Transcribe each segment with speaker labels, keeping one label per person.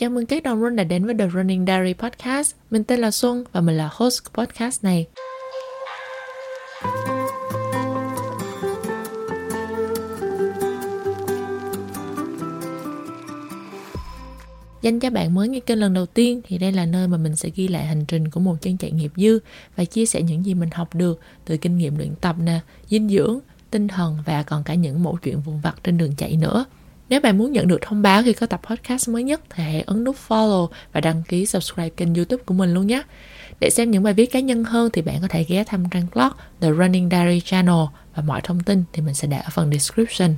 Speaker 1: Chào mừng các đồng run đã đến với The Running Diary Podcast. Mình tên là Xuân và mình là host của podcast này. Dành cho bạn mới nghe kênh lần đầu tiên thì đây là nơi mà mình sẽ ghi lại hành trình của một chân chạy nghiệp dư và chia sẻ những gì mình học được từ kinh nghiệm luyện tập nè, dinh dưỡng, tinh thần và còn cả những mẫu chuyện vụn vặt trên đường chạy nữa. Nếu bạn muốn nhận được thông báo khi có tập podcast mới nhất thì hãy ấn nút follow và đăng ký subscribe kênh youtube của mình luôn nhé. Để xem những bài viết cá nhân hơn thì bạn có thể ghé thăm trang blog The Running Diary Channel và mọi thông tin thì mình sẽ để ở phần description.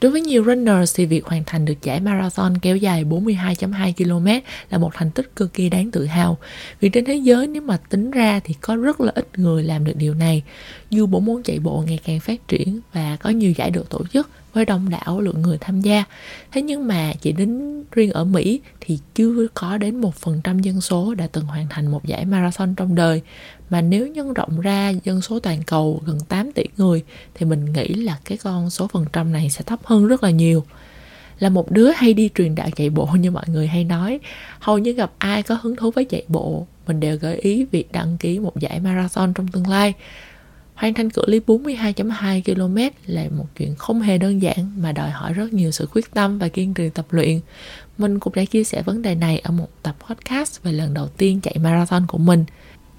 Speaker 1: Đối với nhiều runners thì việc hoàn thành được giải marathon kéo dài 42.2 km là một thành tích cực kỳ đáng tự hào. Vì trên thế giới nếu mà tính ra thì có rất là ít người làm được điều này. Dù bộ môn chạy bộ ngày càng phát triển và có nhiều giải được tổ chức, với đông đảo lượng người tham gia. Thế nhưng mà chỉ đến riêng ở Mỹ thì chưa có đến 1% dân số đã từng hoàn thành một giải marathon trong đời. Mà nếu nhân rộng ra dân số toàn cầu gần 8 tỷ người, thì mình nghĩ là cái con số phần trăm này sẽ thấp hơn rất là nhiều là một đứa hay đi truyền đạo chạy bộ như mọi người hay nói, hầu như gặp ai có hứng thú với chạy bộ, mình đều gợi ý việc đăng ký một giải marathon trong tương lai Hoàn thành cự ly 42.2 km là một chuyện không hề đơn giản mà đòi hỏi rất nhiều sự quyết tâm và kiên trì tập luyện. Mình cũng đã chia sẻ vấn đề này ở một tập podcast về lần đầu tiên chạy marathon của mình.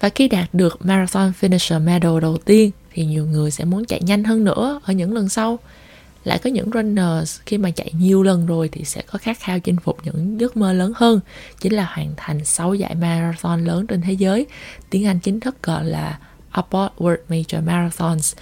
Speaker 1: Và khi đạt được Marathon Finisher Medal đầu tiên thì nhiều người sẽ muốn chạy nhanh hơn nữa ở những lần sau. Lại có những runners khi mà chạy nhiều lần rồi thì sẽ có khát khao chinh phục những giấc mơ lớn hơn, chính là hoàn thành 6 giải marathon lớn trên thế giới. Tiếng Anh chính thức gọi là Upward World Major Marathons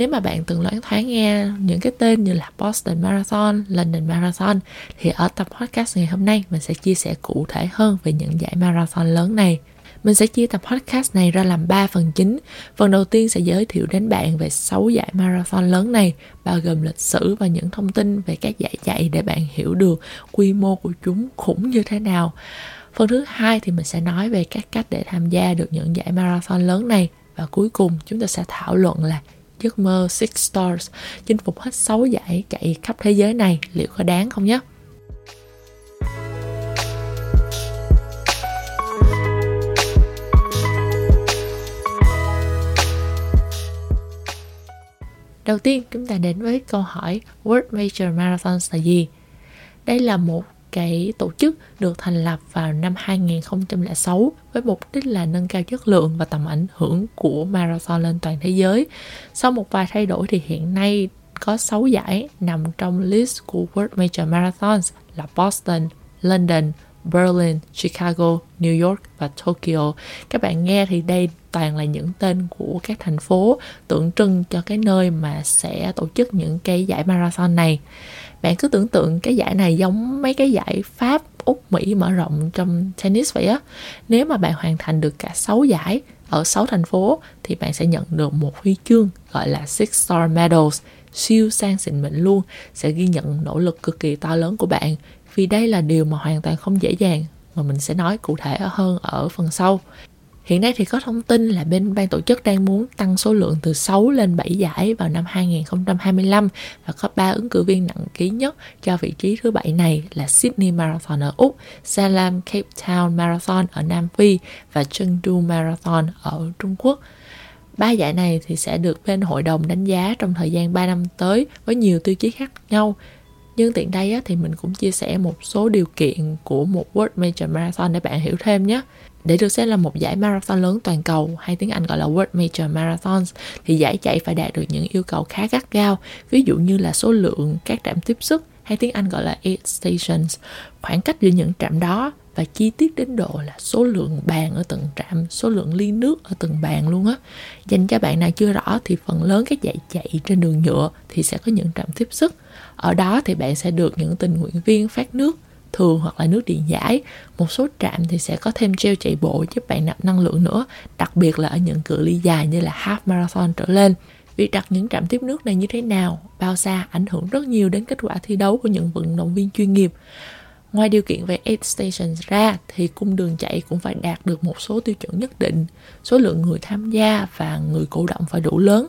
Speaker 1: nếu mà bạn từng loáng thoáng nghe những cái tên như là Boston Marathon, London Marathon thì ở tập podcast ngày hôm nay mình sẽ chia sẻ cụ thể hơn về những giải marathon lớn này. Mình sẽ chia tập podcast này ra làm 3 phần chính. Phần đầu tiên sẽ giới thiệu đến bạn về 6 giải marathon lớn này, bao gồm lịch sử và những thông tin về các giải chạy để bạn hiểu được quy mô của chúng khủng như thế nào. Phần thứ hai thì mình sẽ nói về các cách để tham gia được những giải marathon lớn này và cuối cùng chúng ta sẽ thảo luận là giấc mơ Six Stars chinh phục hết 6 giải chạy khắp thế giới này liệu có đáng không nhé? Đầu tiên chúng ta đến với câu hỏi World Major Marathons là gì? Đây là một cái tổ chức được thành lập vào năm 2006 với mục đích là nâng cao chất lượng và tầm ảnh hưởng của marathon lên toàn thế giới. Sau một vài thay đổi thì hiện nay có 6 giải nằm trong list của World Major Marathons là Boston, London, Berlin, Chicago, New York và Tokyo. Các bạn nghe thì đây toàn là những tên của các thành phố tượng trưng cho cái nơi mà sẽ tổ chức những cái giải marathon này. Bạn cứ tưởng tượng cái giải này giống mấy cái giải Pháp, Úc, Mỹ mở rộng trong tennis vậy á. Nếu mà bạn hoàn thành được cả 6 giải ở 6 thành phố thì bạn sẽ nhận được một huy chương gọi là Six Star Medals siêu sang xịn mịn luôn sẽ ghi nhận nỗ lực cực kỳ to lớn của bạn. Vì đây là điều mà hoàn toàn không dễ dàng mà mình sẽ nói cụ thể hơn ở phần sau. Hiện nay thì có thông tin là bên ban tổ chức đang muốn tăng số lượng từ 6 lên 7 giải vào năm 2025 và có 3 ứng cử viên nặng ký nhất cho vị trí thứ bảy này là Sydney Marathon ở Úc, Salam Cape Town Marathon ở Nam Phi và Chengdu Marathon ở Trung Quốc. Ba giải này thì sẽ được bên hội đồng đánh giá trong thời gian 3 năm tới với nhiều tiêu chí khác nhau. Nhưng tiện đây thì mình cũng chia sẻ một số điều kiện của một World Major Marathon để bạn hiểu thêm nhé. Để được xem là một giải marathon lớn toàn cầu hay tiếng Anh gọi là World Major Marathons thì giải chạy phải đạt được những yêu cầu khá gắt gao, ví dụ như là số lượng các trạm tiếp sức hay tiếng Anh gọi là aid stations, khoảng cách giữa những trạm đó và chi tiết đến độ là số lượng bàn ở từng trạm, số lượng ly nước ở từng bàn luôn á. Dành cho bạn nào chưa rõ thì phần lớn các giải chạy trên đường nhựa thì sẽ có những trạm tiếp sức. Ở đó thì bạn sẽ được những tình nguyện viên phát nước thường hoặc là nước điện giải một số trạm thì sẽ có thêm gel chạy bộ giúp bạn nạp năng lượng nữa đặc biệt là ở những cự ly dài như là half marathon trở lên. Việc đặt những trạm tiếp nước này như thế nào bao xa ảnh hưởng rất nhiều đến kết quả thi đấu của những vận động viên chuyên nghiệp. Ngoài điều kiện về aid stations ra thì cung đường chạy cũng phải đạt được một số tiêu chuẩn nhất định, số lượng người tham gia và người cổ động phải đủ lớn.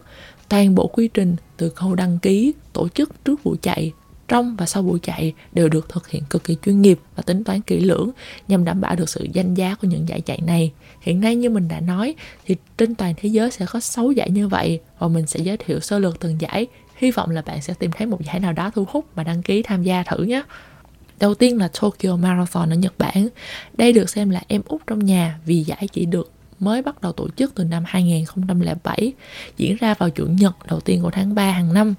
Speaker 1: Toàn bộ quy trình từ khâu đăng ký, tổ chức trước vụ chạy trong và sau buổi chạy đều được thực hiện cực kỳ chuyên nghiệp và tính toán kỹ lưỡng nhằm đảm bảo được sự danh giá của những giải chạy này. Hiện nay như mình đã nói thì trên toàn thế giới sẽ có 6 giải như vậy và mình sẽ giới thiệu sơ lược từng giải. Hy vọng là bạn sẽ tìm thấy một giải nào đó thu hút và đăng ký tham gia thử nhé. Đầu tiên là Tokyo Marathon ở Nhật Bản. Đây được xem là em út trong nhà vì giải chỉ được mới bắt đầu tổ chức từ năm 2007, diễn ra vào chủ nhật đầu tiên của tháng 3 hàng năm.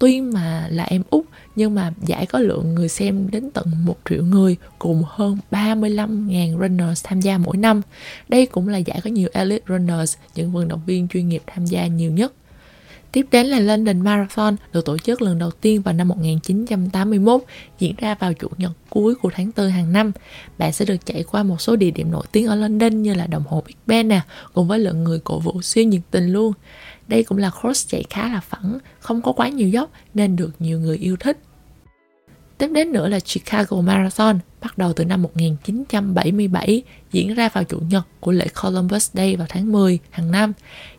Speaker 1: Tuy mà là em út nhưng mà giải có lượng người xem đến tận 1 triệu người cùng hơn 35.000 runners tham gia mỗi năm. Đây cũng là giải có nhiều elite runners, những vận động viên chuyên nghiệp tham gia nhiều nhất. Tiếp đến là London Marathon được tổ chức lần đầu tiên vào năm 1981, diễn ra vào chủ nhật cuối của tháng 4 hàng năm. Bạn sẽ được chạy qua một số địa điểm nổi tiếng ở London như là đồng hồ Big Ben nè, cùng với lượng người cổ vũ siêu nhiệt tình luôn. Đây cũng là course chạy khá là phẳng, không có quá nhiều dốc nên được nhiều người yêu thích. Tiếp đến nữa là Chicago Marathon, bắt đầu từ năm 1977, diễn ra vào chủ nhật của lễ Columbus Day vào tháng 10 hàng năm.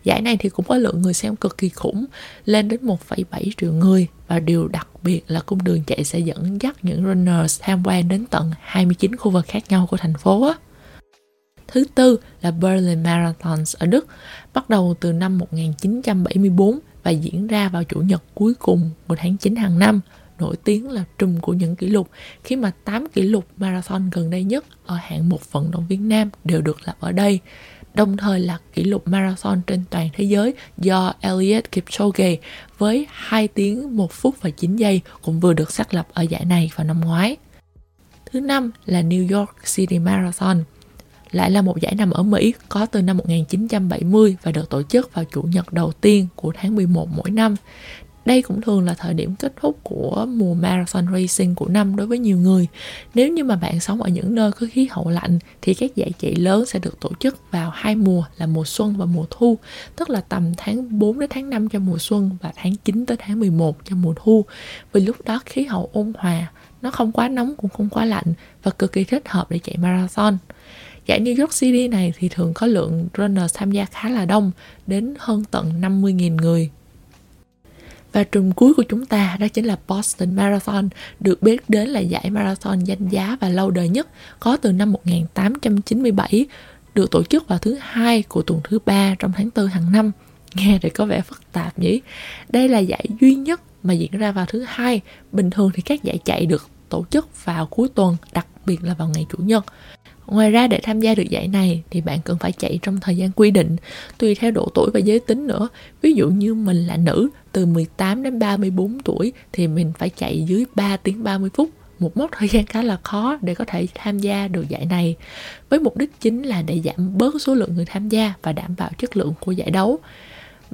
Speaker 1: Giải này thì cũng có lượng người xem cực kỳ khủng, lên đến 1,7 triệu người và điều đặc biệt là cung đường chạy sẽ dẫn dắt những runners tham quan đến tận 29 khu vực khác nhau của thành phố. Thứ tư là Berlin Marathons ở Đức, bắt đầu từ năm 1974 và diễn ra vào chủ nhật cuối cùng của tháng 9 hàng năm nổi tiếng là trùm của những kỷ lục khi mà 8 kỷ lục marathon gần đây nhất ở hạng một vận động viên nam đều được lập ở đây đồng thời là kỷ lục marathon trên toàn thế giới do Eliud Kipchoge với 2 tiếng 1 phút và 9 giây cũng vừa được xác lập ở giải này vào năm ngoái. Thứ năm là New York City Marathon. Lại là một giải nằm ở Mỹ có từ năm 1970 và được tổ chức vào chủ nhật đầu tiên của tháng 11 mỗi năm. Đây cũng thường là thời điểm kết thúc của mùa marathon racing của năm đối với nhiều người. Nếu như mà bạn sống ở những nơi có khí hậu lạnh thì các giải chạy lớn sẽ được tổ chức vào hai mùa là mùa xuân và mùa thu, tức là tầm tháng 4 đến tháng 5 cho mùa xuân và tháng 9 tới tháng 11 cho mùa thu. Vì lúc đó khí hậu ôn hòa, nó không quá nóng cũng không quá lạnh và cực kỳ thích hợp để chạy marathon. Giải New York City này thì thường có lượng runner tham gia khá là đông, đến hơn tận 50.000 người và trùm cuối của chúng ta đó chính là Boston Marathon, được biết đến là giải marathon danh giá và lâu đời nhất, có từ năm 1897, được tổ chức vào thứ hai của tuần thứ ba trong tháng 4 hàng năm. Nghe thì có vẻ phức tạp nhỉ? Đây là giải duy nhất mà diễn ra vào thứ hai. Bình thường thì các giải chạy được tổ chức vào cuối tuần, đặc biệt là vào ngày chủ nhật. Ngoài ra để tham gia được giải này thì bạn cần phải chạy trong thời gian quy định, tùy theo độ tuổi và giới tính nữa. Ví dụ như mình là nữ từ 18 đến 34 tuổi thì mình phải chạy dưới 3 tiếng 30 phút một mốc thời gian khá là khó để có thể tham gia được giải này với mục đích chính là để giảm bớt số lượng người tham gia và đảm bảo chất lượng của giải đấu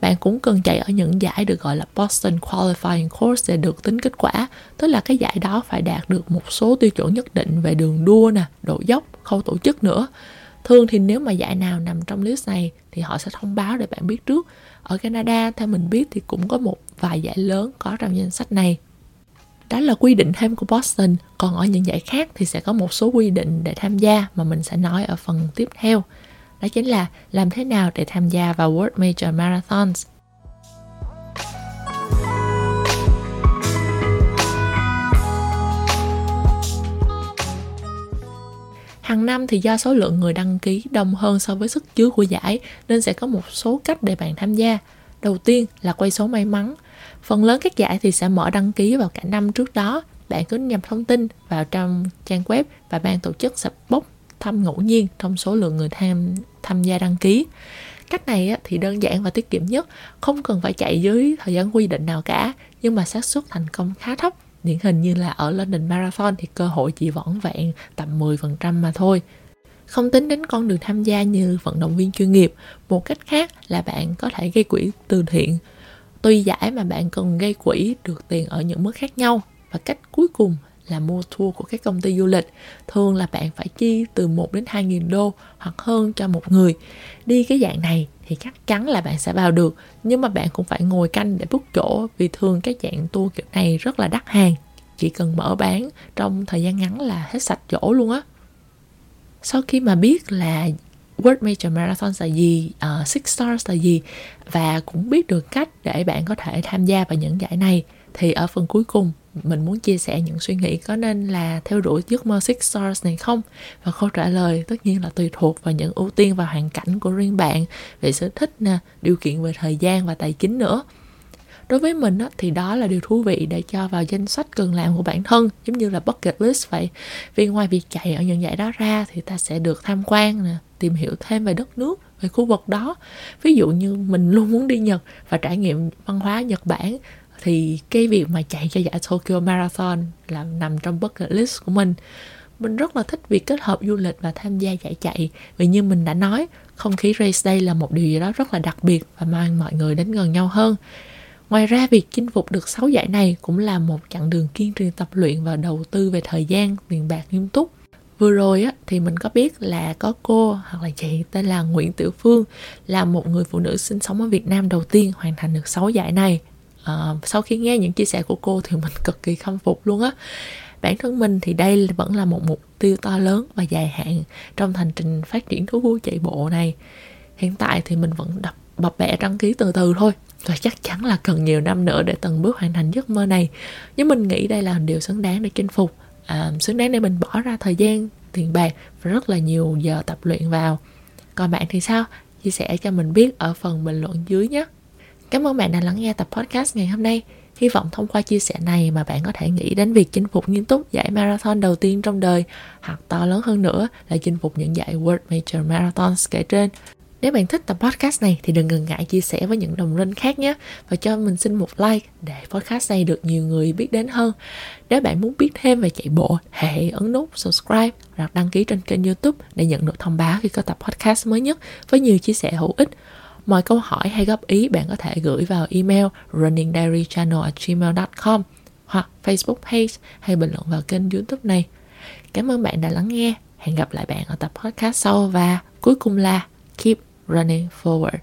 Speaker 1: bạn cũng cần chạy ở những giải được gọi là Boston Qualifying Course để được tính kết quả tức là cái giải đó phải đạt được một số tiêu chuẩn nhất định về đường đua nè độ dốc khâu tổ chức nữa. Thường thì nếu mà giải nào nằm trong list này thì họ sẽ thông báo để bạn biết trước. Ở Canada, theo mình biết thì cũng có một vài giải lớn có trong danh sách này. Đó là quy định thêm của Boston. Còn ở những giải khác thì sẽ có một số quy định để tham gia mà mình sẽ nói ở phần tiếp theo. Đó chính là làm thế nào để tham gia vào World Major Marathons. Hàng năm thì do số lượng người đăng ký đông hơn so với sức chứa của giải, nên sẽ có một số cách để bạn tham gia. Đầu tiên là quay số may mắn. Phần lớn các giải thì sẽ mở đăng ký vào cả năm trước đó. Bạn cứ nhập thông tin vào trong trang web và ban tổ chức sẽ bốc thăm ngẫu nhiên trong số lượng người tham tham gia đăng ký cách này thì đơn giản và tiết kiệm nhất, không cần phải chạy dưới thời gian quy định nào cả, nhưng mà xác suất thành công khá thấp điển hình như là ở London Marathon thì cơ hội chỉ vỏn vẹn tầm 10% mà thôi. Không tính đến con đường tham gia như vận động viên chuyên nghiệp, một cách khác là bạn có thể gây quỹ từ thiện. Tùy giải mà bạn cần gây quỹ được tiền ở những mức khác nhau, và cách cuối cùng là mua tour của các công ty du lịch. Thường là bạn phải chi từ 1 đến 2 nghìn đô hoặc hơn cho một người. Đi cái dạng này thì chắc chắn là bạn sẽ vào được nhưng mà bạn cũng phải ngồi canh để book chỗ vì thường cái dạng tour kiểu này rất là đắt hàng. Chỉ cần mở bán trong thời gian ngắn là hết sạch chỗ luôn á. Sau khi mà biết là World Major Marathon là gì, uh, Six Stars là gì và cũng biết được cách để bạn có thể tham gia vào những giải này thì ở phần cuối cùng mình muốn chia sẻ những suy nghĩ có nên là theo đuổi giấc mơ Six Stars này không? Và câu trả lời tất nhiên là tùy thuộc vào những ưu tiên và hoàn cảnh của riêng bạn về sở thích nè, điều kiện về thời gian và tài chính nữa. Đối với mình á, thì đó là điều thú vị để cho vào danh sách cần làm của bản thân giống như là bucket list vậy. Vì ngoài việc chạy ở những giải đó ra thì ta sẽ được tham quan nè tìm hiểu thêm về đất nước về khu vực đó. Ví dụ như mình luôn muốn đi nhật và trải nghiệm văn hóa nhật bản thì cái việc mà chạy cho giải Tokyo Marathon là nằm trong bucket list của mình mình rất là thích việc kết hợp du lịch và tham gia giải chạy vì như mình đã nói không khí race day là một điều gì đó rất là đặc biệt và mang mọi người đến gần nhau hơn Ngoài ra việc chinh phục được 6 giải này cũng là một chặng đường kiên trì tập luyện và đầu tư về thời gian, tiền bạc nghiêm túc. Vừa rồi á, thì mình có biết là có cô hoặc là chị tên là Nguyễn Tiểu Phương là một người phụ nữ sinh sống ở Việt Nam đầu tiên hoàn thành được 6 giải này. À, sau khi nghe những chia sẻ của cô thì mình cực kỳ khâm phục luôn á. Bản thân mình thì đây vẫn là một mục tiêu to lớn và dài hạn trong hành trình phát triển thú vui chạy bộ này. Hiện tại thì mình vẫn đập bập bẹ đăng ký từ từ thôi và chắc chắn là cần nhiều năm nữa để từng bước hoàn thành giấc mơ này. Nhưng mình nghĩ đây là điều xứng đáng để chinh phục. À, xứng đáng để mình bỏ ra thời gian tiền bạc và rất là nhiều giờ tập luyện vào. Còn bạn thì sao? Chia sẻ cho mình biết ở phần bình luận dưới nhé cảm ơn bạn đã lắng nghe tập podcast ngày hôm nay hy vọng thông qua chia sẻ này mà bạn có thể nghĩ đến việc chinh phục nghiêm túc giải marathon đầu tiên trong đời hoặc to lớn hơn nữa là chinh phục những giải World Major Marathons kể trên nếu bạn thích tập podcast này thì đừng ngần ngại chia sẻ với những đồng linh khác nhé và cho mình xin một like để podcast này được nhiều người biết đến hơn. Nếu bạn muốn biết thêm về chạy bộ, hãy ấn nút subscribe hoặc đăng ký trên kênh youtube để nhận được thông báo khi có tập podcast mới nhất với nhiều chia sẻ hữu ích. Mọi câu hỏi hay góp ý bạn có thể gửi vào email runningdiarychannel@gmail.com hoặc Facebook page hay bình luận vào kênh youtube này. Cảm ơn bạn đã lắng nghe. Hẹn gặp lại bạn ở tập podcast sau và cuối cùng là keep running forward.